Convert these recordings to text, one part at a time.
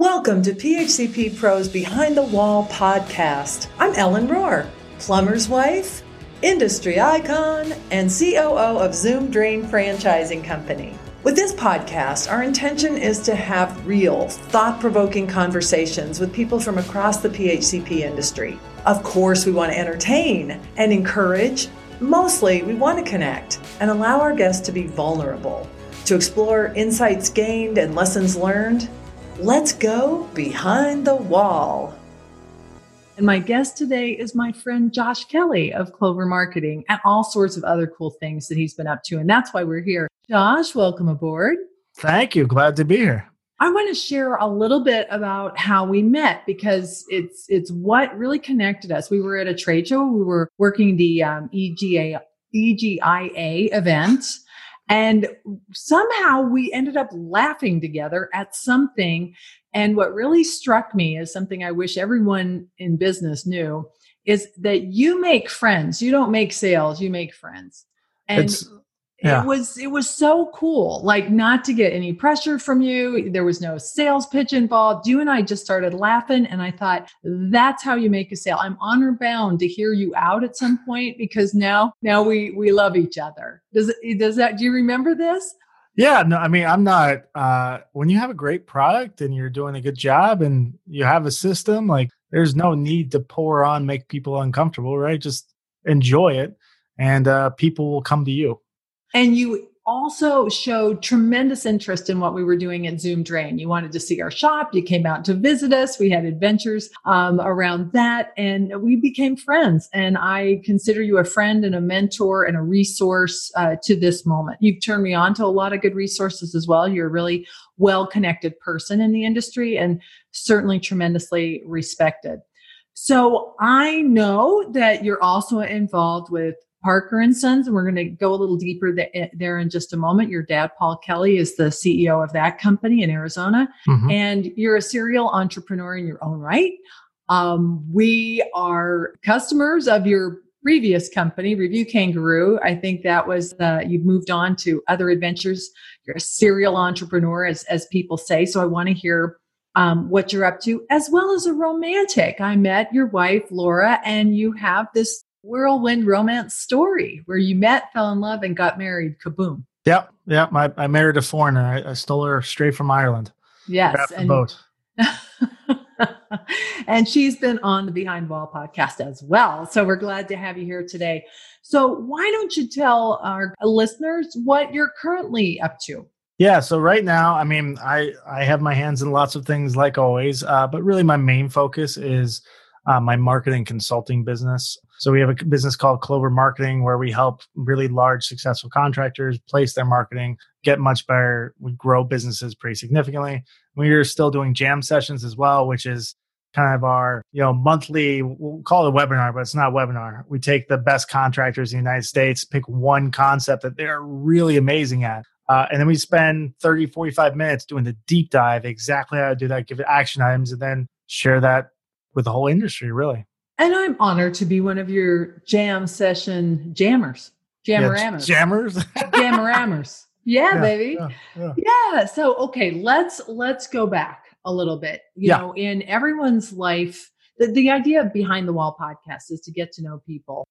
Welcome to PHCP Pro's Behind the Wall podcast. I'm Ellen Rohr, plumber's wife, industry icon, and COO of Zoom Drain Franchising Company. With this podcast, our intention is to have real, thought provoking conversations with people from across the PHCP industry. Of course, we want to entertain and encourage. Mostly, we want to connect and allow our guests to be vulnerable, to explore insights gained and lessons learned Let's go behind the wall. And my guest today is my friend Josh Kelly of Clover Marketing and all sorts of other cool things that he's been up to. And that's why we're here. Josh, welcome aboard. Thank you. Glad to be here. I want to share a little bit about how we met because it's it's what really connected us. We were at a trade show. We were working the um, EGA EGIA event and somehow we ended up laughing together at something. And what really struck me is something I wish everyone in business knew is that you make friends. You don't make sales, you make friends. And it's, yeah. it was it was so cool like not to get any pressure from you. There was no sales pitch involved. You and i just started laughing and i thought that's how you make a sale. I'm honor bound to hear you out at some point because now now we we love each other. Does it does that do you remember this? Yeah no i mean i'm not uh when you have a great product and you're doing a good job and you have a system like there's no need to pour on make people uncomfortable right? Just enjoy it and uh people will come to you and you also showed tremendous interest in what we were doing at Zoom Drain. You wanted to see our shop. You came out to visit us. We had adventures um, around that, and we became friends. And I consider you a friend and a mentor and a resource uh, to this moment. You've turned me on to a lot of good resources as well. You're a really well connected person in the industry and certainly tremendously respected. So I know that you're also involved with Parker and Sons, and we're going to go a little deeper th- there in just a moment. Your dad, Paul Kelly, is the CEO of that company in Arizona, mm-hmm. and you're a serial entrepreneur in your own right. Um, we are customers of your previous company, Review Kangaroo. I think that was uh, you've moved on to other adventures. You're a serial entrepreneur, as as people say. So I want to hear um, what you're up to, as well as a romantic. I met your wife, Laura, and you have this whirlwind romance story where you met, fell in love, and got married. Kaboom. Yep. Yep. I, I married a foreigner. I, I stole her straight from Ireland. Yes. And, boat. and she's been on the Behind Wall podcast as well. So we're glad to have you here today. So why don't you tell our listeners what you're currently up to? Yeah, so right now, I mean, I I have my hands in lots of things like always, uh, but really my main focus is uh, my marketing consulting business. So we have a business called Clover Marketing where we help really large successful contractors place their marketing, get much better, we grow businesses pretty significantly. We are still doing jam sessions as well, which is kind of our you know monthly we'll call it a webinar but it's not webinar we take the best contractors in the united states pick one concept that they're really amazing at uh, and then we spend 30 45 minutes doing the deep dive exactly how to do that give it action items and then share that with the whole industry really and I'm honored to be one of your jam session jammers. Jammerammers. Yeah, jammers. Jammerammers. Yeah, yeah, baby. Yeah, yeah. yeah. So okay, let's let's go back a little bit. You yeah. know, in everyone's life, the, the idea of behind the wall podcast is to get to know people.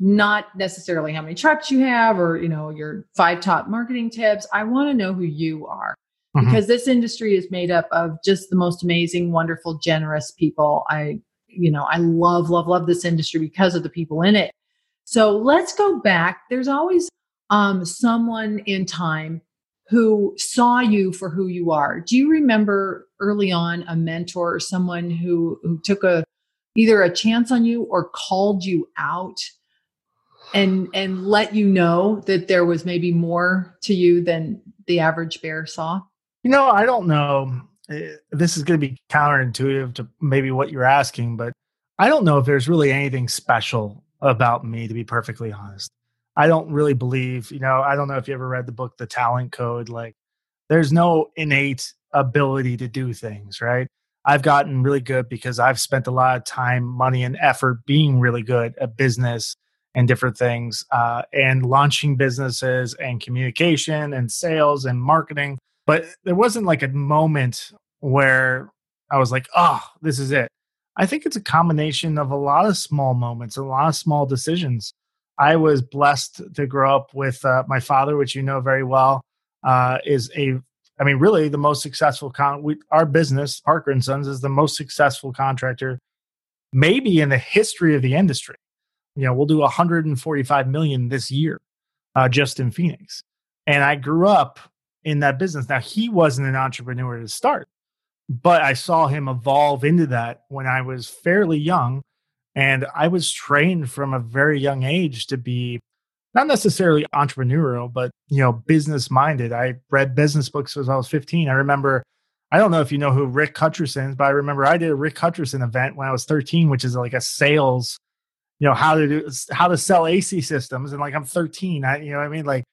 Not necessarily how many trucks you have or, you know, your five top marketing tips. I want to know who you are. Mm-hmm. Because this industry is made up of just the most amazing, wonderful, generous people. I you know, I love, love, love this industry because of the people in it. So let's go back. There's always um, someone in time who saw you for who you are. Do you remember early on a mentor or someone who who took a either a chance on you or called you out and and let you know that there was maybe more to you than the average bear saw? You know, I don't know. Eh, this is going to be counterintuitive to maybe what you're asking, but I don't know if there's really anything special about me, to be perfectly honest. I don't really believe, you know, I don't know if you ever read the book, The Talent Code. Like, there's no innate ability to do things, right? I've gotten really good because I've spent a lot of time, money, and effort being really good at business and different things uh, and launching businesses and communication and sales and marketing. But there wasn't like a moment where I was like, oh, this is it. I think it's a combination of a lot of small moments, a lot of small decisions. I was blessed to grow up with uh, my father, which you know very well, uh, is a, I mean, really the most successful con. We, our business, Parker and Sons, is the most successful contractor, maybe in the history of the industry. You know, we'll do 145 million this year, uh, just in Phoenix. And I grew up in that business. Now he wasn't an entrepreneur to start, but I saw him evolve into that when I was fairly young. And I was trained from a very young age to be not necessarily entrepreneurial, but you know, business minded. I read business books as I was 15. I remember, I don't know if you know who Rick Hutcherson is, but I remember I did a Rick Hutcherson event when I was 13, which is like a sales, you know, how to do how to sell AC systems. And like I'm 13. I, you know, I mean, like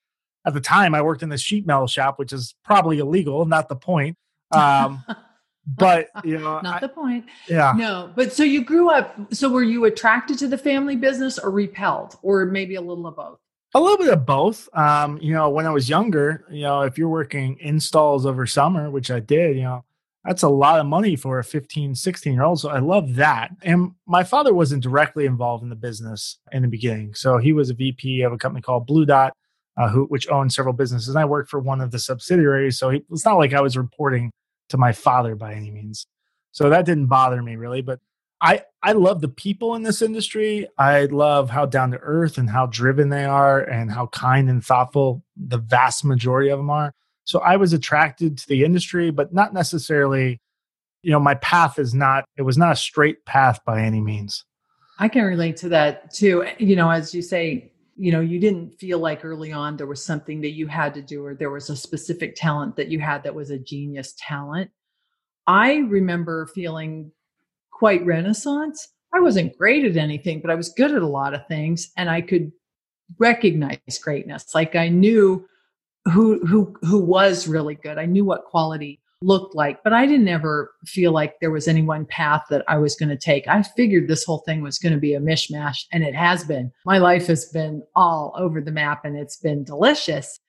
at the time I worked in the sheet metal shop, which is probably illegal, not the point. Um, but you know, not I, the point. Yeah. No, but so you grew up. So were you attracted to the family business or repelled, or maybe a little of both? A little bit of both. Um, you know, when I was younger, you know, if you're working installs over summer, which I did, you know, that's a lot of money for a 15, 16 year old. So I love that. And my father wasn't directly involved in the business in the beginning. So he was a VP of a company called Blue Dot uh, who which owned several businesses. And I worked for one of the subsidiaries, so he, it's not like I was reporting to my father by any means. So that didn't bother me really. But I I love the people in this industry. I love how down to earth and how driven they are, and how kind and thoughtful the vast majority of them are. So I was attracted to the industry, but not necessarily. You know, my path is not. It was not a straight path by any means. I can relate to that too. You know, as you say, you know you didn't feel like early on there was something that you had to do or there was a specific talent that you had that was a genius talent. I remember feeling quite renaissance. I wasn't great at anything but i was good at a lot of things and i could recognize greatness. Like i knew who who who was really good. I knew what quality looked like. But I didn't ever feel like there was any one path that I was going to take. I figured this whole thing was going to be a mishmash, and it has been. My life has been all over the map, and it's been delicious.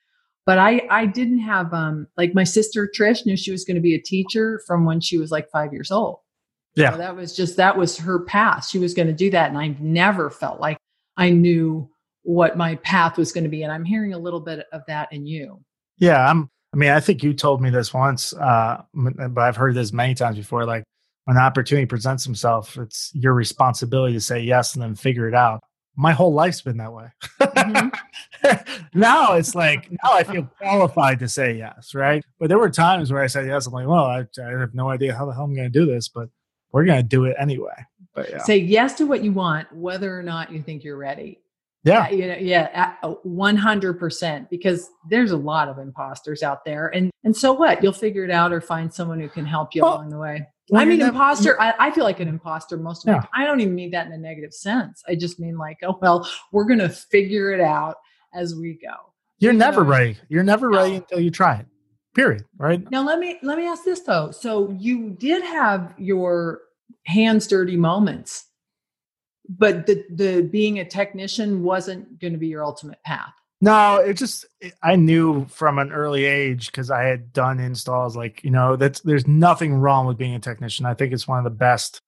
But I, I didn't have um like my sister Trish knew she was going to be a teacher from when she was like five years old. Yeah, so that was just that was her path. She was going to do that, and I never felt like I knew what my path was going to be. And I'm hearing a little bit of that in you. Yeah, I'm I mean, I think you told me this once, uh, but I've heard this many times before. Like when an opportunity presents himself, it's your responsibility to say yes and then figure it out. My whole life's been that way. Mm-hmm. now it's like now I feel qualified to say yes, right? But there were times where I said yes. I'm like, well, I, I have no idea how the hell I'm going to do this, but we're going to do it anyway. But yeah. Say yes to what you want, whether or not you think you're ready. Yeah. You know, yeah, 100% because there's a lot of imposters out there. And and so what? You'll figure it out or find someone who can help you well, along the way. I mean, imposter, I, I, feel like an imposter most of the time. I don't even mean that in a negative sense. I just mean like, oh, well, we're going to figure it out as we go. You're you never know? ready. You're never ready until you try it. Period. Right. Now, let me, let me ask this though. So you did have your hands dirty moments but the the being a technician wasn't going to be your ultimate path. No it just i knew from an early age because i had done installs like you know that's there's nothing wrong with being a technician. I think it's one of the best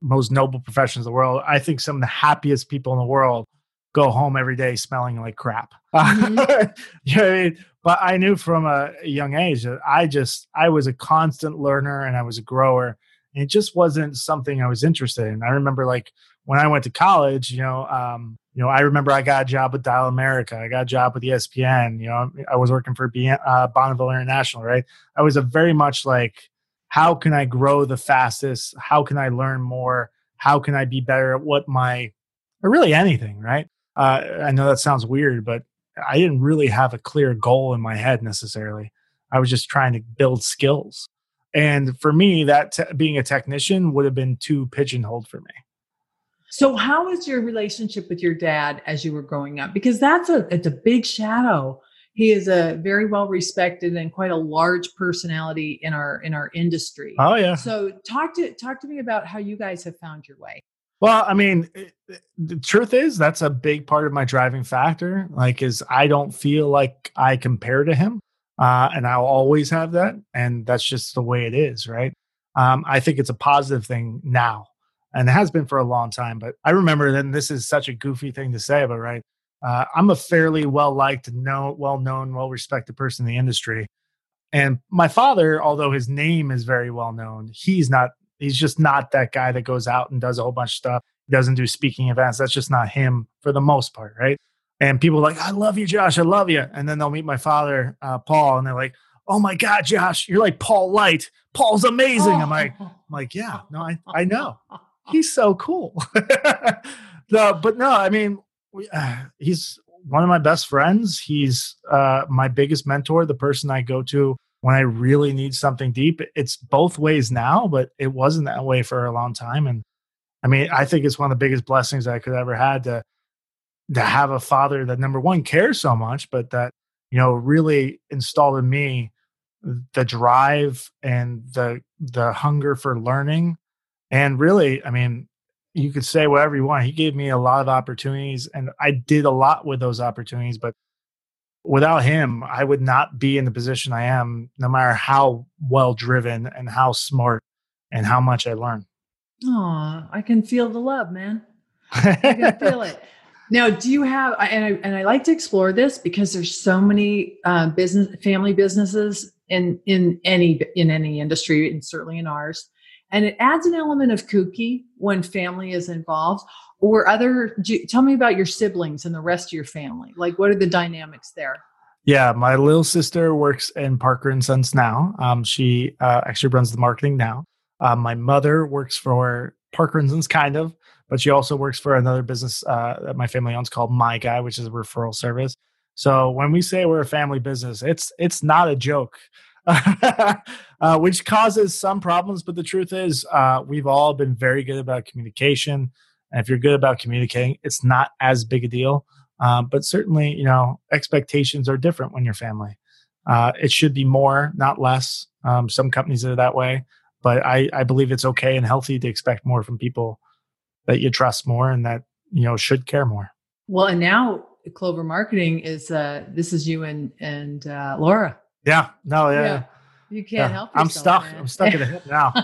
most noble professions in the world. I think some of the happiest people in the world go home every day smelling like crap. Mm-hmm. you know I mean? but i knew from a young age that i just i was a constant learner and i was a grower. And it just wasn't something i was interested in. I remember like when I went to college, you know, um, you know, I remember I got a job with Dial America. I got a job with ESPN. You know, I was working for uh, Bonneville International. Right. I was a very much like, how can I grow the fastest? How can I learn more? How can I be better at what my, or really anything, right? Uh, I know that sounds weird, but I didn't really have a clear goal in my head necessarily. I was just trying to build skills. And for me, that being a technician would have been too pigeonholed for me. So, how was your relationship with your dad as you were growing up? Because that's a it's a big shadow. He is a very well respected and quite a large personality in our in our industry. Oh yeah. So, talk to talk to me about how you guys have found your way. Well, I mean, the truth is that's a big part of my driving factor. Like, is I don't feel like I compare to him, uh, and I'll always have that, and that's just the way it is, right? Um, I think it's a positive thing now, and it has been for a long time. But I remember then this is such a goofy thing to say, but right, uh, I'm a fairly well liked, know, well known, well respected person in the industry. And my father, although his name is very well known, he's not. He's just not that guy that goes out and does a whole bunch of stuff. He doesn't do speaking events. That's just not him for the most part, right? And people are like, "I love you, Josh. I love you." And then they'll meet my father, uh, Paul, and they're like, "Oh my God, Josh, you're like Paul Light. Paul's amazing." I'm like, I'm like, yeah, no, I, I know. He's so cool. no, but no, I mean, uh, he's one of my best friends. He's uh, my biggest mentor, the person I go to when I really need something deep. It's both ways now, but it wasn't that way for a long time. And I mean, I think it's one of the biggest blessings I could ever had to to have a father that number one cares so much, but that you know really installed in me the drive and the the hunger for learning. And really, I mean, you could say whatever you want. He gave me a lot of opportunities, and I did a lot with those opportunities. But without him, I would not be in the position I am, no matter how well driven and how smart and how much I learned. Oh, I can feel the love, man. I can feel it. Now, do you have and I and I like to explore this because there's so many uh, business family businesses in in any in any industry and certainly in ours, and it adds an element of kooky when family is involved. Or other, tell me about your siblings and the rest of your family. Like, what are the dynamics there? Yeah, my little sister works in Parker and Sons now. Um, she uh, actually runs the marketing now. Uh, my mother works for Parker and Sons, kind of but she also works for another business uh, that my family owns called My Guy, which is a referral service. So when we say we're a family business, it's it's not a joke, uh, which causes some problems. But the truth is, uh, we've all been very good about communication, and if you're good about communicating, it's not as big a deal. Um, but certainly, you know, expectations are different when you're family. Uh, it should be more, not less. Um, some companies are that way, but I, I believe it's okay and healthy to expect more from people that you trust more and that you know should care more well and now clover marketing is uh this is you and and uh laura yeah no yeah, yeah. you can't yeah. help yourself, i'm stuck man. i'm stuck in the hip now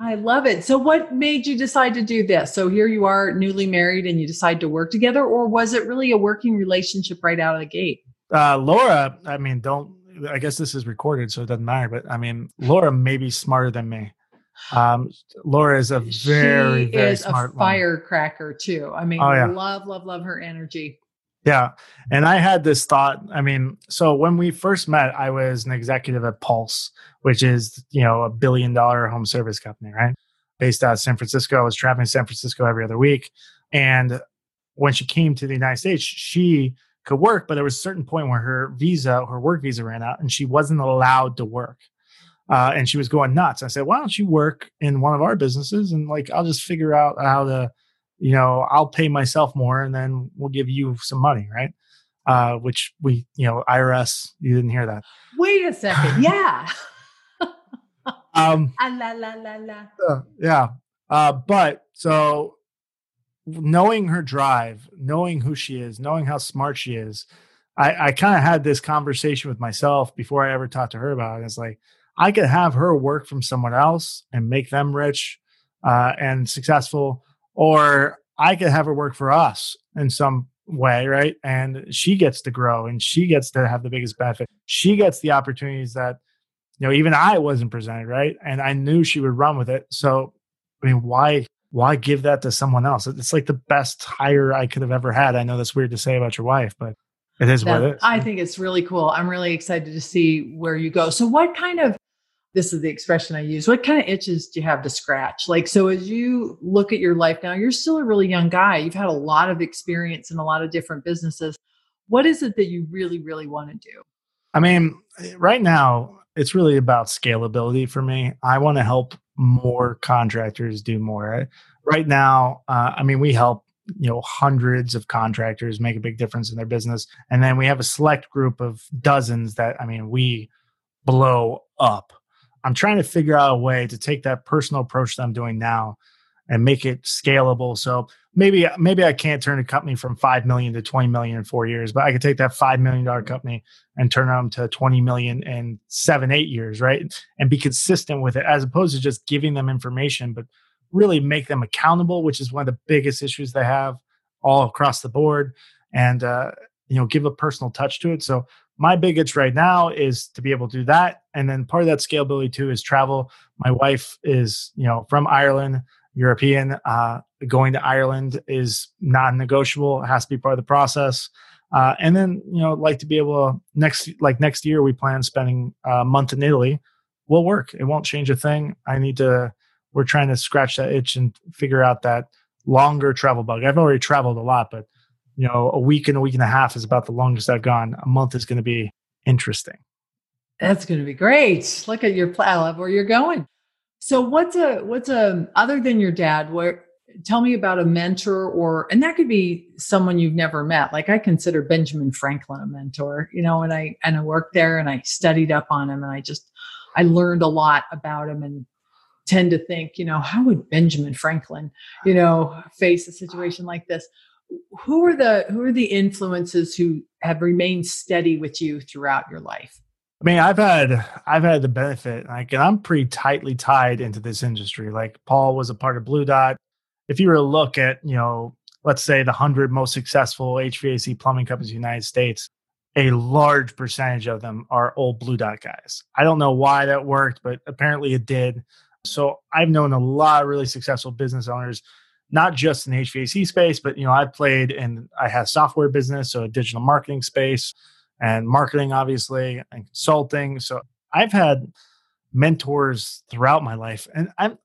I love it. So, what made you decide to do this? So, here you are, newly married, and you decide to work together, or was it really a working relationship right out of the gate? Uh, Laura, I mean, don't, I guess this is recorded, so it doesn't matter, but I mean, Laura may be smarter than me. Um, Laura is a very, she very is smart a firecracker too. I mean, oh, yeah. love, love, love her energy. Yeah. And I had this thought. I mean, so when we first met, I was an executive at Puls, which is, you know, a billion dollar home service company, right? Based out of San Francisco. I was traveling San Francisco every other week. And when she came to the United States, she could work, but there was a certain point where her visa, her work visa ran out and she wasn't allowed to work. Uh, and she was going nuts. I said, why don't you work in one of our businesses and like I'll just figure out how to, you know, I'll pay myself more and then we'll give you some money, right? Uh, which we, you know, IRS, you didn't hear that. Wait a second. Yeah. um, ah, la, la, la, la. Uh, yeah. Uh, but so knowing her drive, knowing who she is, knowing how smart she is, I, I kind of had this conversation with myself before I ever talked to her about it. It's like, I could have her work from someone else and make them rich uh, and successful, or I could have her work for us in some way, right? And she gets to grow and she gets to have the biggest benefit. She gets the opportunities that, you know, even I wasn't presented, right? And I knew she would run with it. So, I mean, why why give that to someone else? It's like the best hire I could have ever had. I know that's weird to say about your wife, but it is that, what it is. I think it's really cool. I'm really excited to see where you go. So, what kind of this is the expression I use. What kind of itches do you have to scratch? Like, so as you look at your life now, you're still a really young guy. You've had a lot of experience in a lot of different businesses. What is it that you really, really want to do? I mean, right now, it's really about scalability for me. I want to help more contractors do more. Right now, uh, I mean, we help you know hundreds of contractors make a big difference in their business and then we have a select group of dozens that i mean we blow up I'm trying to figure out a way to take that personal approach that I'm doing now and make it scalable. So maybe maybe I can't turn a company from five million to twenty million in four years, but I could take that five million dollar company and turn them to twenty million in seven eight years, right? And be consistent with it, as opposed to just giving them information, but really make them accountable, which is one of the biggest issues they have all across the board, and uh, you know give a personal touch to it. So my big itch right now is to be able to do that, and then part of that scalability too is travel. My wife is you know from Ireland European. Uh, going to Ireland is non-negotiable. It has to be part of the process. Uh, and then you know, like to be able to next like next year, we plan spending a month in Italy. Will work. It won't change a thing. I need to. We're trying to scratch that itch and figure out that longer travel bug. I've already traveled a lot, but you know, a week and a week and a half is about the longest I've gone. A month is going to be interesting. That's going to be great. Look at your plan. I love where you're going. So what's a what's a other than your dad? Where tell me about a mentor or and that could be someone you've never met. Like I consider Benjamin Franklin a mentor, you know, and I and I worked there and I studied up on him and I just I learned a lot about him and tend to think, you know, how would Benjamin Franklin, you know, face a situation like this? Who are the who are the influences who have remained steady with you throughout your life? I mean, I've had I've had the benefit, like, and I'm pretty tightly tied into this industry. Like, Paul was a part of Blue Dot. If you were to look at, you know, let's say the hundred most successful HVAC plumbing companies in the United States, a large percentage of them are old Blue Dot guys. I don't know why that worked, but apparently it did. So I've known a lot of really successful business owners, not just in the HVAC space, but you know, I've played in I have software business, so a digital marketing space and marketing, obviously, and consulting. So I've had mentors throughout my life, and I'm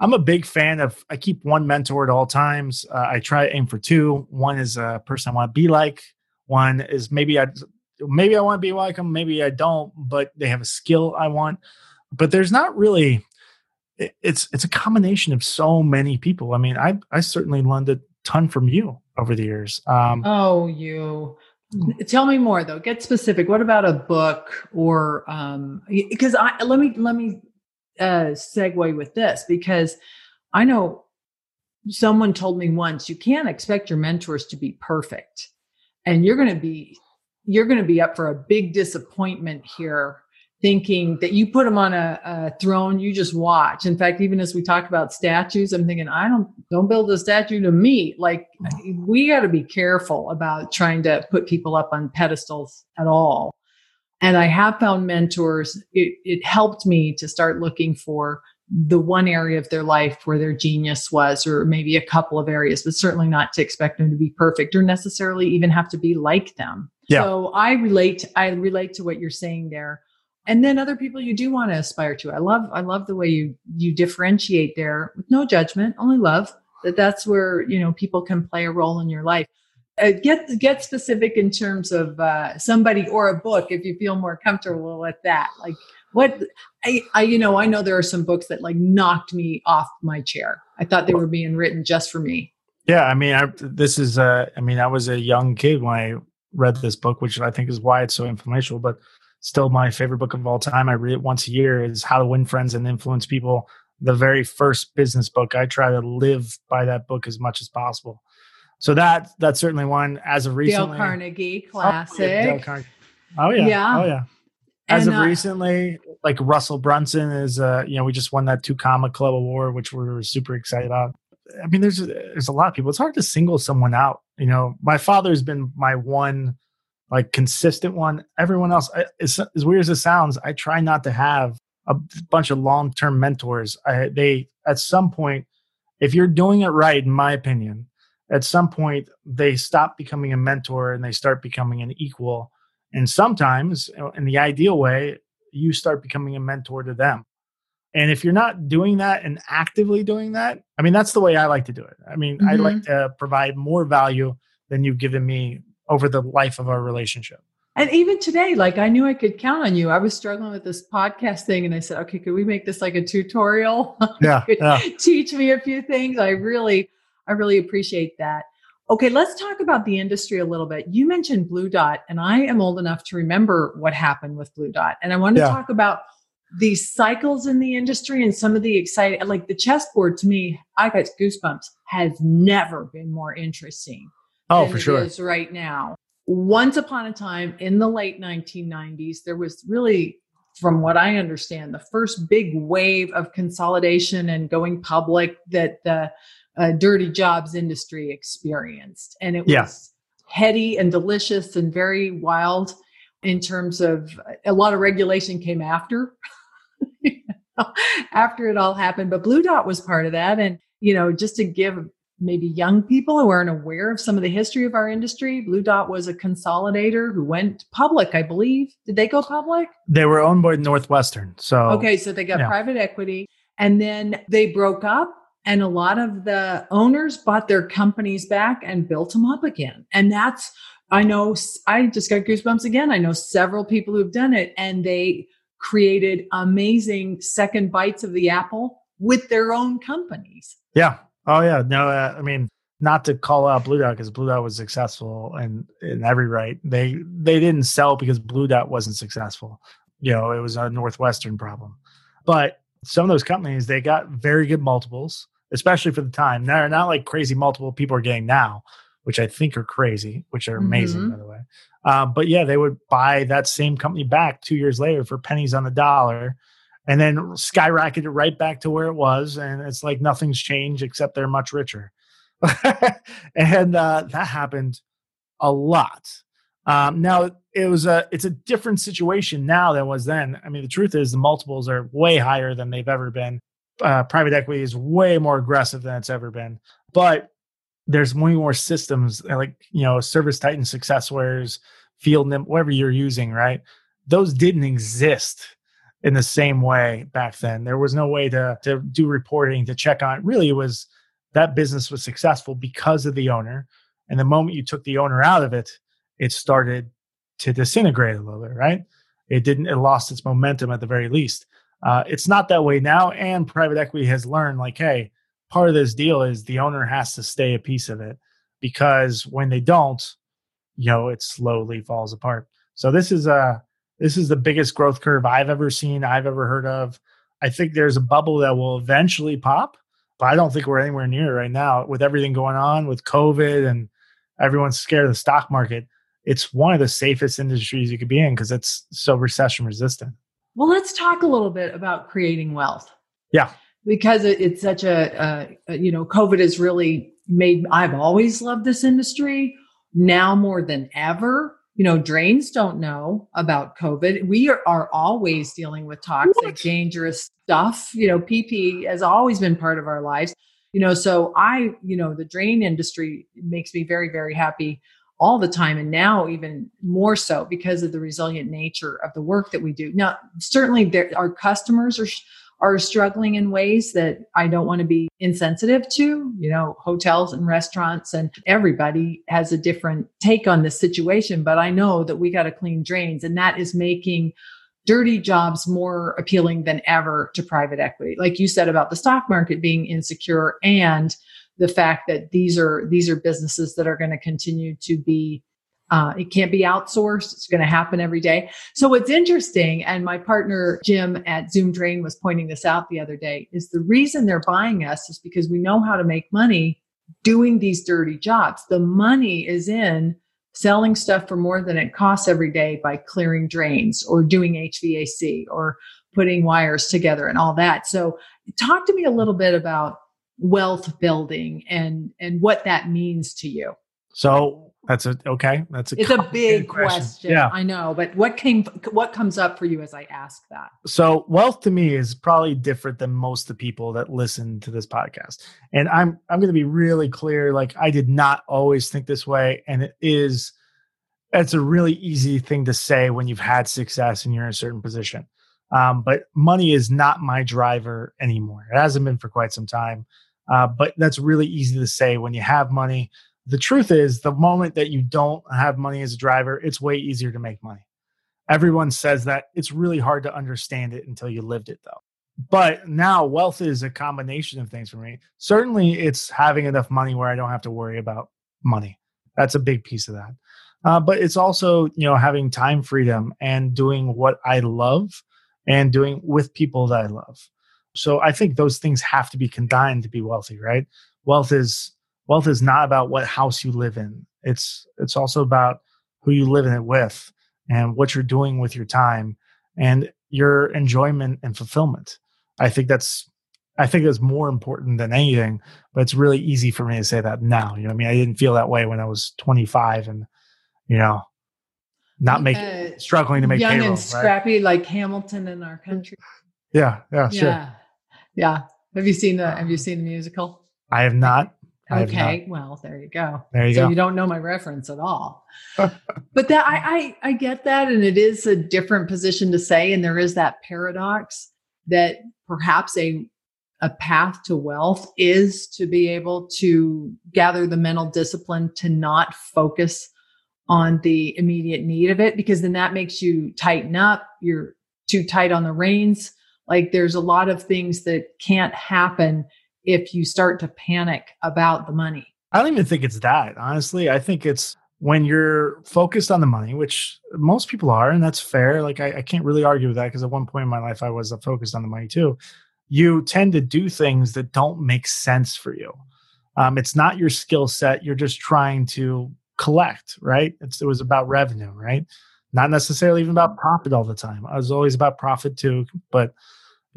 I'm a big fan of. I keep one mentor at all times. Uh, I try aim for two. One is a person I want to be like. One is maybe I maybe I want to be like them. Maybe I don't, but they have a skill I want. But there's not really. It's it's a combination of so many people. I mean, I I certainly learned a ton from you over the years. Um, oh, you Tell me more though. Get specific. What about a book or um because I let me let me uh segue with this because I know someone told me once you can't expect your mentors to be perfect. And you're going to be you're going to be up for a big disappointment here thinking that you put them on a, a, throne you just watch. In fact even as we talk about statues i'm thinking i don't don't build a statue to me. Like mm-hmm. we got to be careful about trying to put people up on pedestals at all. And i have found mentors it, it helped me to start looking for the one area of their life where their genius was or maybe a couple of areas but certainly not to expect them to be perfect or necessarily even have to be like them. Yeah. so i relate i relate to what you're saying there and then other people you do want to aspire to. I love I love the way you you differentiate there with no judgment, only love. That that's where you know people can play a role in your life. Uh, get get specific in terms of uh, somebody or a book if you feel more comfortable with that. Like what I, I you know I know there are some books that like knocked me off my chair. I thought they were being written just for me. Yeah, I mean, I, this is uh, I mean, I was a young kid when I read this book, which I think is why it's so influential. But still my favorite book of all time. I read it once a year. Is How to Win Friends and Influence People. The very first business book. I try to live by that book as much as possible. So that that's certainly one. As of recently, Dale Carnegie classic. Oh yeah, Dale Carnegie. Oh yeah. yeah. Oh yeah. As and, of uh, recently, like Russell Brunson is, uh, you know, we just won that two comma club award, which we're super excited about. I mean, there's there's a lot of people. It's hard to single someone out. You know, my father's been my one like consistent one. Everyone else, as, as weird as it sounds, I try not to have a bunch of long term mentors. I, they at some point, if you're doing it right, in my opinion, at some point they stop becoming a mentor and they start becoming an equal. And sometimes, in the ideal way, you start becoming a mentor to them. And if you're not doing that and actively doing that, I mean, that's the way I like to do it. I mean, mm-hmm. I like to provide more value than you've given me over the life of our relationship. And even today, like I knew I could count on you. I was struggling with this podcast thing and I said, okay, could we make this like a tutorial? Yeah. yeah. Teach me a few things. I really, I really appreciate that. Okay, let's talk about the industry a little bit. You mentioned Blue Dot, and I am old enough to remember what happened with Blue Dot. And I want to yeah. talk about these cycles in the industry and some of the exciting, like the chessboard to me, I got goosebumps, has never been more interesting. Oh, for sure. Is right now. Once upon a time in the late 1990s, there was really, from what I understand, the first big wave of consolidation and going public that the uh, dirty jobs industry experienced. And it was heady and delicious and very wild in terms of a lot of regulation came after. after it all happened but blue dot was part of that and you know just to give maybe young people who aren't aware of some of the history of our industry blue dot was a consolidator who went public i believe did they go public they were owned by northwestern so okay so they got yeah. private equity and then they broke up and a lot of the owners bought their companies back and built them up again. And that's, I know, I just got goosebumps again. I know several people who've done it and they created amazing second bites of the apple with their own companies. Yeah. Oh, yeah. No, uh, I mean, not to call out Blue Dot because Blue Dot was successful and in every right. They they didn't sell because Blue Dot wasn't successful. You know, it was a Northwestern problem. But some of those companies they got very good multiples especially for the time. They're not like crazy multiple people are getting now, which I think are crazy, which are amazing, mm-hmm. by the way. Uh, but yeah, they would buy that same company back two years later for pennies on the dollar and then skyrocketed right back to where it was. And it's like nothing's changed except they're much richer. and uh, that happened a lot. Um, now it was a it's a different situation now than was then. I mean, the truth is the multiples are way higher than they've ever been uh, private equity is way more aggressive than it's ever been. But there's way more systems uh, like you know Service ServiceTitan, SuccessWares, Field, whatever you're using, right? Those didn't exist in the same way back then. There was no way to to do reporting to check on. It. Really, it was that business was successful because of the owner. And the moment you took the owner out of it, it started to disintegrate a little bit, right? It didn't. It lost its momentum at the very least. Uh, it's not that way now, and private equity has learned like, hey, part of this deal is the owner has to stay a piece of it because when they don't, you know, it slowly falls apart. So this is a this is the biggest growth curve I've ever seen, I've ever heard of. I think there's a bubble that will eventually pop, but I don't think we're anywhere near right now with everything going on with COVID and everyone's scared of the stock market. It's one of the safest industries you could be in because it's so recession resistant. Well, let's talk a little bit about creating wealth. Yeah. Because it's such a, a, you know, COVID has really made, I've always loved this industry now more than ever. You know, drains don't know about COVID. We are, are always dealing with toxic, what? dangerous stuff. You know, PP has always been part of our lives. You know, so I, you know, the drain industry makes me very, very happy all the time and now even more so because of the resilient nature of the work that we do now certainly there, our customers are are struggling in ways that I don't want to be insensitive to. You know, hotels and restaurants and everybody has a different take on this situation, but I know that we got to clean drains and that is making dirty jobs more appealing than ever to private equity. Like you said about the stock market being insecure and the fact that these are these are businesses that are going to continue to be uh, it can't be outsourced. It's going to happen every day. So what's interesting, and my partner Jim at Zoom Drain was pointing this out the other day, is the reason they're buying us is because we know how to make money doing these dirty jobs. The money is in selling stuff for more than it costs every day by clearing drains or doing HVAC or putting wires together and all that. So talk to me a little bit about wealth building and and what that means to you so that's a okay that's a it's a big question. question. yeah i know but what came what comes up for you as i ask that so wealth to me is probably different than most of the people that listen to this podcast and i'm i'm going to be really clear like i did not always think this way and it is it's a really easy thing to say when you've had success and you're in a certain position um, but money is not my driver anymore it hasn't been for quite some time uh, but that's really easy to say when you have money. The truth is, the moment that you don't have money as a driver, it's way easier to make money. Everyone says that. It's really hard to understand it until you lived it, though. But now wealth is a combination of things for me. Certainly, it's having enough money where I don't have to worry about money. That's a big piece of that. Uh, but it's also, you know, having time freedom and doing what I love and doing with people that I love. So I think those things have to be combined to be wealthy, right? Wealth is wealth is not about what house you live in. It's it's also about who you live in it with and what you're doing with your time and your enjoyment and fulfillment. I think that's I think it's more important than anything, but it's really easy for me to say that now. You know, I mean, I didn't feel that way when I was 25 and, you know, not making, uh, struggling to make young payroll, and scrappy right? like Hamilton in our country. Yeah, yeah, sure. Yeah, yeah. Have you seen the Have you seen the musical? I have not. Okay, well, there you go. There you so go. you don't know my reference at all. but that I, I I get that, and it is a different position to say, and there is that paradox that perhaps a a path to wealth is to be able to gather the mental discipline to not focus on the immediate need of it because then that makes you tighten up you're too tight on the reins like there's a lot of things that can't happen if you start to panic about the money i don't even think it's that honestly i think it's when you're focused on the money which most people are and that's fair like i, I can't really argue with that because at one point in my life i was focused on the money too you tend to do things that don't make sense for you. Um, it's not your skill set. You're just trying to collect, right? It's, it was about revenue, right? Not necessarily even about profit all the time. I was always about profit too, but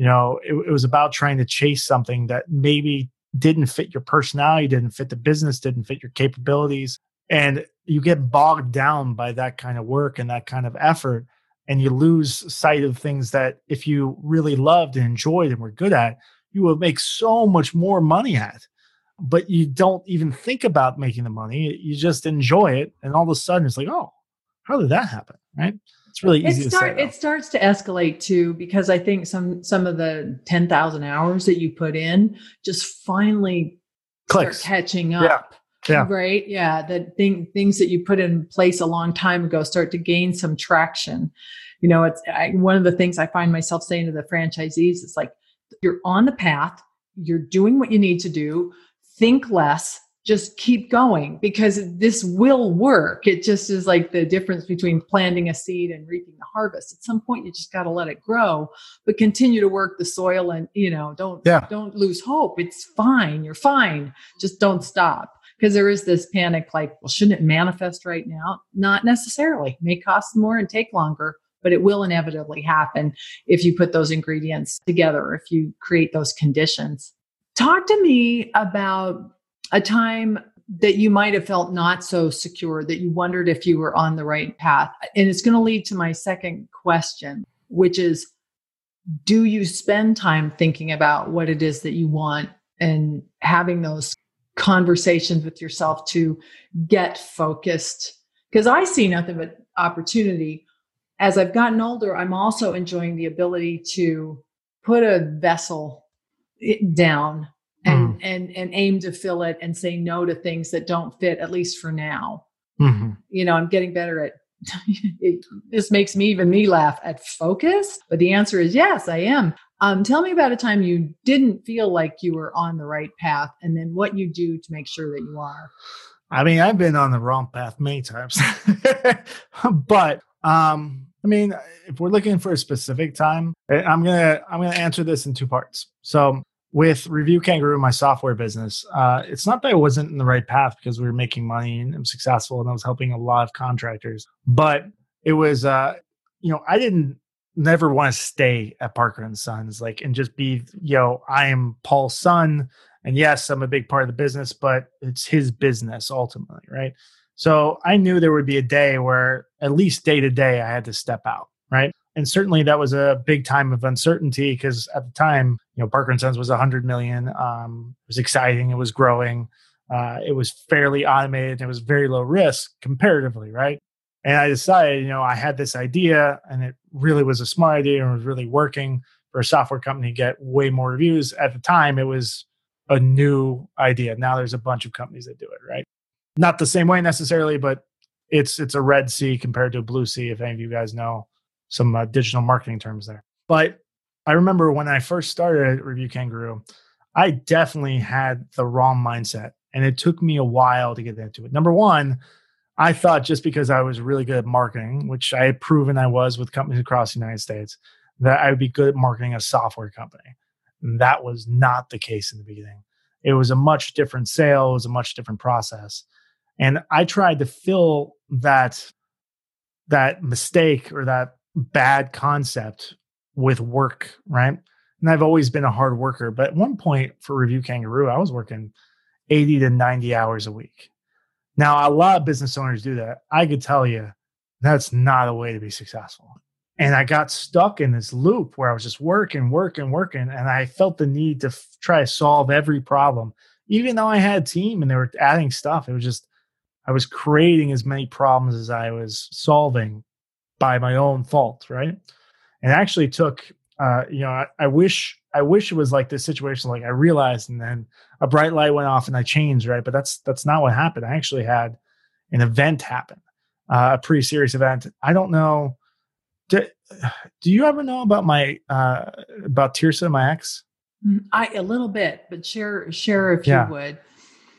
you know, it, it was about trying to chase something that maybe didn't fit your personality, didn't fit the business, didn't fit your capabilities. And you get bogged down by that kind of work and that kind of effort and you lose sight of things that if you really loved and enjoyed and were good at, you would make so much more money at. But you don't even think about making the money. You just enjoy it. And all of a sudden it's like, oh, how did that happen? Right. It's really easy it start. It starts to escalate too, because I think some some of the 10,000 hours that you put in just finally Clicks. start catching up. Yeah. Yeah. Right. Yeah. The thing, things that you put in place a long time ago start to gain some traction. You know, it's I, one of the things I find myself saying to the franchisees is like, you're on the path, you're doing what you need to do, think less, just keep going because this will work. It just is like the difference between planting a seed and reaping the harvest. At some point, you just got to let it grow, but continue to work the soil and, you know, don't, yeah. don't lose hope. It's fine. You're fine. Just don't stop because there is this panic like, well, shouldn't it manifest right now? Not necessarily. It may cost more and take longer, but it will inevitably happen if you put those ingredients together, if you create those conditions. Talk to me about a time that you might have felt not so secure, that you wondered if you were on the right path. And it's going to lead to my second question, which is Do you spend time thinking about what it is that you want and having those conversations with yourself to get focused because I see nothing but opportunity. As I've gotten older, I'm also enjoying the ability to put a vessel eh, down and, mm. and, and aim to fill it and say no to things that don't fit, at least for now. Mm-hmm. You know, I'm getting better at it, this makes me even me laugh at focus, but the answer is yes, I am. Um, tell me about a time you didn't feel like you were on the right path and then what you do to make sure that you are. I mean, I've been on the wrong path many times. but um, I mean, if we're looking for a specific time, eh, I'm gonna I'm gonna answer this in two parts. So with Review Kangaroo, my software business, uh, it's not that I wasn't in the right path because we were making money and I'm successful and I was helping a lot of contractors, but it was uh, you know, I didn't never want to stay at Parker and Sons, like, and just be, you know, I am Paul's son. And yes, I'm a big part of the business, but it's his business ultimately, right? So I knew there would be a day where at least day to day I had to step out, right? And certainly that was a big time of uncertainty because at the time, you know, Parker and Sons was 100 million. Um, it was exciting. It was growing. Uh, it was fairly automated. and It was very low risk comparatively, right? And I decided, you know, I had this idea and it really was a smart idea and was really working for a software company to get way more reviews. At the time, it was a new idea. Now there's a bunch of companies that do it, right? Not the same way necessarily, but it's it's a red sea compared to a blue sea. If any of you guys know some uh, digital marketing terms there, but I remember when I first started Review Kangaroo, I definitely had the wrong mindset, and it took me a while to get into it. Number one, I thought just because I was really good at marketing, which I had proven I was with companies across the United States, that I would be good at marketing a software company. And that was not the case in the beginning. It was a much different sale, it was a much different process. And I tried to fill that that mistake or that bad concept with work, right? And I've always been a hard worker, but at one point for Review Kangaroo, I was working 80 to 90 hours a week. Now, a lot of business owners do that. I could tell you that's not a way to be successful. And I got stuck in this loop where I was just working, working, working. And I felt the need to f- try to solve every problem. Even though I had a team and they were adding stuff, it was just, I was creating as many problems as I was solving by my own fault, right? And actually took, uh, you know, I, I wish, I wish it was like this situation. Like I realized, and then a bright light went off, and I changed, right? But that's that's not what happened. I actually had an event happen, uh, a pretty serious event. I don't know. Do, do you ever know about my uh, about Tirsa, my ex? Mm, I a little bit, but share share if yeah. you would.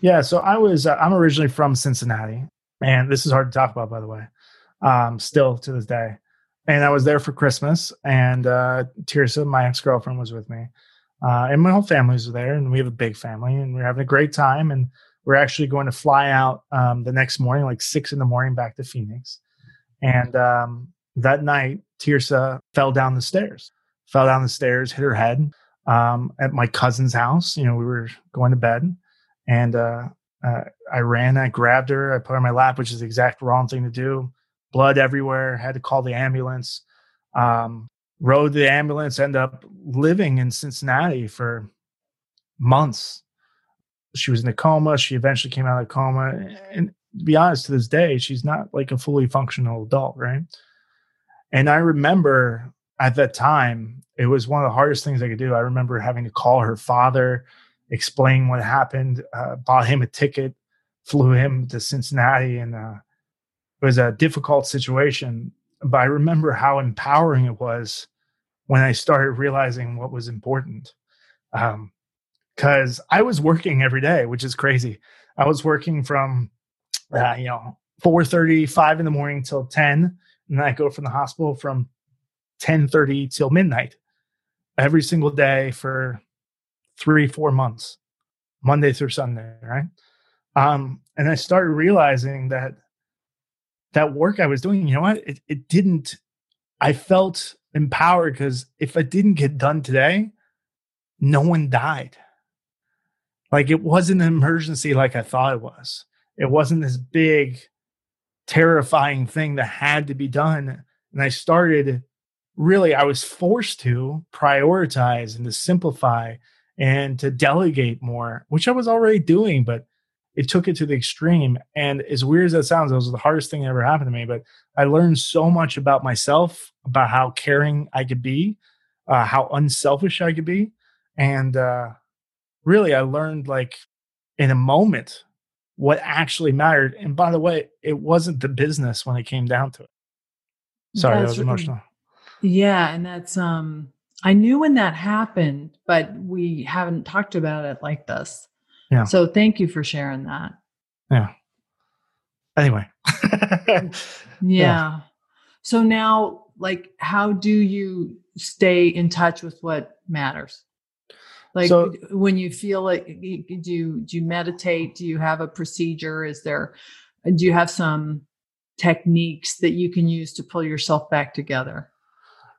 Yeah, so I was uh, I'm originally from Cincinnati, and this is hard to talk about, by the way, um, still to this day. And I was there for Christmas, and uh, Tirsa, my ex girlfriend, was with me, uh, and my whole family was there, and we have a big family, and we are having a great time. And we're actually going to fly out um, the next morning, like six in the morning, back to Phoenix. And um, that night, Tirsa fell down the stairs, fell down the stairs, hit her head um, at my cousin's house. You know, we were going to bed and uh, uh, I ran, I grabbed her, I put her on my lap, which is the exact wrong thing to do. Blood everywhere, had to call the ambulance. Um, rode the ambulance, ended up living in Cincinnati for months. She was in a coma. She eventually came out of coma. And to be honest, to this day, she's not like a fully functional adult, right? And I remember at that time, it was one of the hardest things I could do. I remember having to call her father explain what happened, uh, bought him a ticket, flew him to Cincinnati, and uh, it was a difficult situation. But I remember how empowering it was when I started realizing what was important. Because um, I was working every day, which is crazy. I was working from, uh, you know, 4.30, 5 in the morning till 10. And then I go from the hospital from 10.30 till midnight every single day for three, four months, Monday through Sunday, right? Um, and I started realizing that that work I was doing, you know what? It, it didn't, I felt empowered because if it didn't get done today, no one died. Like it wasn't an emergency like I thought it was. It wasn't this big, terrifying thing that had to be done. And I started really, I was forced to prioritize and to simplify and to delegate more, which I was already doing, but it took it to the extreme. And as weird as that sounds, it was the hardest thing that ever happened to me. But I learned so much about myself, about how caring I could be, uh, how unselfish I could be. And uh, really, I learned like in a moment what actually mattered. And by the way, it wasn't the business when it came down to it. Sorry, that's that was emotional. Yeah. And that's, um, I knew when that happened, but we haven't talked about it like this. Yeah. So thank you for sharing that. Yeah. Anyway. yeah. yeah. So now, like, how do you stay in touch with what matters? Like so, when you feel like, do you, do you meditate? Do you have a procedure? Is there, do you have some techniques that you can use to pull yourself back together?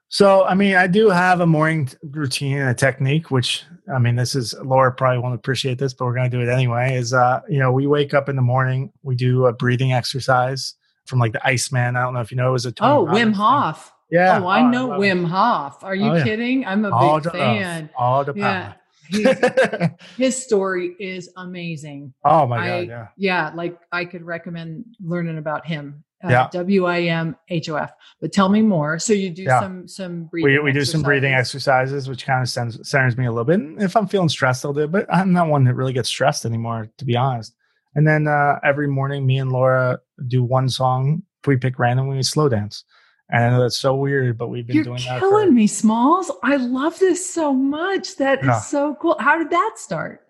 So, I mean, I do have a morning routine and a technique, which I mean, this is Laura probably won't appreciate this, but we're going to do it anyway. Is uh, you know, we wake up in the morning, we do a breathing exercise from like the Iceman. I don't know if you know, it was a Tony oh Robbins Wim Hof. Thing. Yeah. Oh, I oh, know I Wim Hof. Are you oh, yeah. kidding? I'm a All big fan. All the yeah. his story is amazing. Oh my god! yeah, yeah. Like I could recommend learning about him uh, yeah. W I M H O F. But tell me more. So you do yeah. some some breathing. We, we do some breathing exercises, which kind of centers, centers me a little bit. And if I'm feeling stressed, I'll do it. But I'm not one that really gets stressed anymore, to be honest. And then uh, every morning, me and Laura do one song. We pick randomly, we slow dance. And I know that's so weird, but we've been You're doing that. You're killing me, Smalls. I love this so much. That is so cool. How did that start?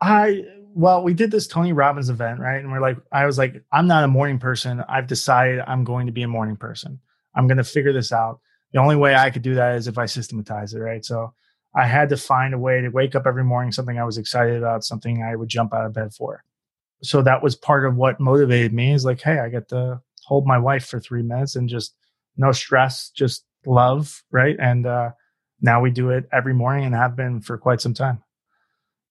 I well, we did this Tony Robbins event, right? And we're like, I was like, I'm not a morning person. I've decided I'm going to be a morning person. I'm going to figure this out. the only way I could do that is if I systematize it, right? So I had to find a way to wake up every morning, something I was excited about, something I would jump out of bed for. So that was part of what motivated me is like, hey, I get to hold my wife for three minutes and just no stress, just love, right? And uh, now we do it every morning and have been for quite some time.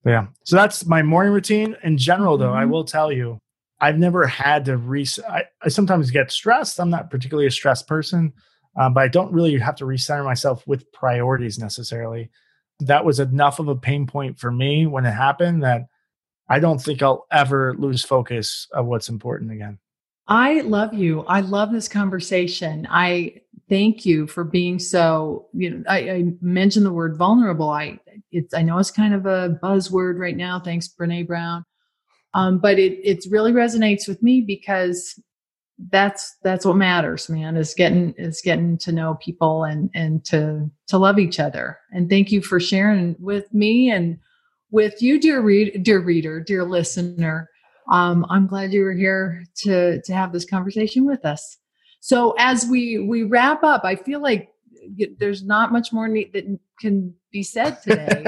Yeah. So that's my morning routine. In general, though, mm-hmm. I will tell you, I've never had to reset. I, I, sometimes get stressed. I'm not particularly a stressed person, um, but I don't really have to recenter myself with priorities necessarily. That was enough of a pain point for me when it happened that I don't think I'll ever lose focus of what's important again. I love you. I love this conversation. I thank you for being so, you know, I, I mentioned the word vulnerable. I it's I know it's kind of a buzzword right now. Thanks, Brene Brown. Um, but it it really resonates with me because that's that's what matters, man, is getting is getting to know people and and to to love each other. And thank you for sharing with me and with you, dear read, dear reader, dear listener. Um, I'm glad you were here to to have this conversation with us. So as we we wrap up, I feel like there's not much more neat that can be said today.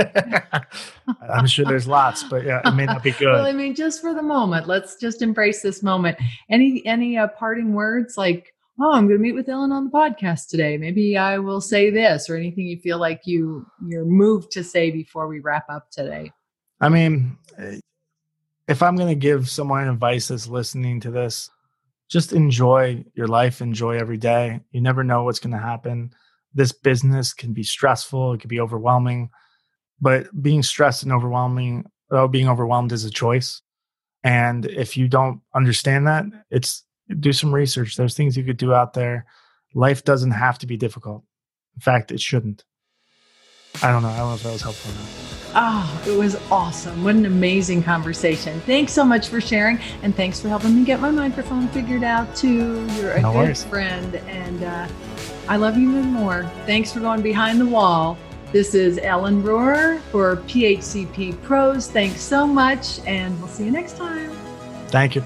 I'm sure there's lots, but yeah, it may not be good. well, I mean, just for the moment, let's just embrace this moment. Any any uh, parting words like, "Oh, I'm going to meet with Ellen on the podcast today. Maybe I will say this," or anything you feel like you you're moved to say before we wrap up today. I mean, if I'm going to give someone advice that's listening to this, just enjoy your life, enjoy every day. You never know what's going to happen. This business can be stressful, it can be overwhelming, but being stressed and overwhelming, well, being overwhelmed is a choice. And if you don't understand that, it's do some research. There's things you could do out there. Life doesn't have to be difficult. In fact, it shouldn't. I don't know. I don't know if that was helpful Oh, it was awesome. What an amazing conversation. Thanks so much for sharing. And thanks for helping me get my microphone figured out, too. You're a no good worries. friend. And uh, I love you even more. Thanks for going behind the wall. This is Ellen Rohr for PHCP Pros. Thanks so much. And we'll see you next time. Thank you.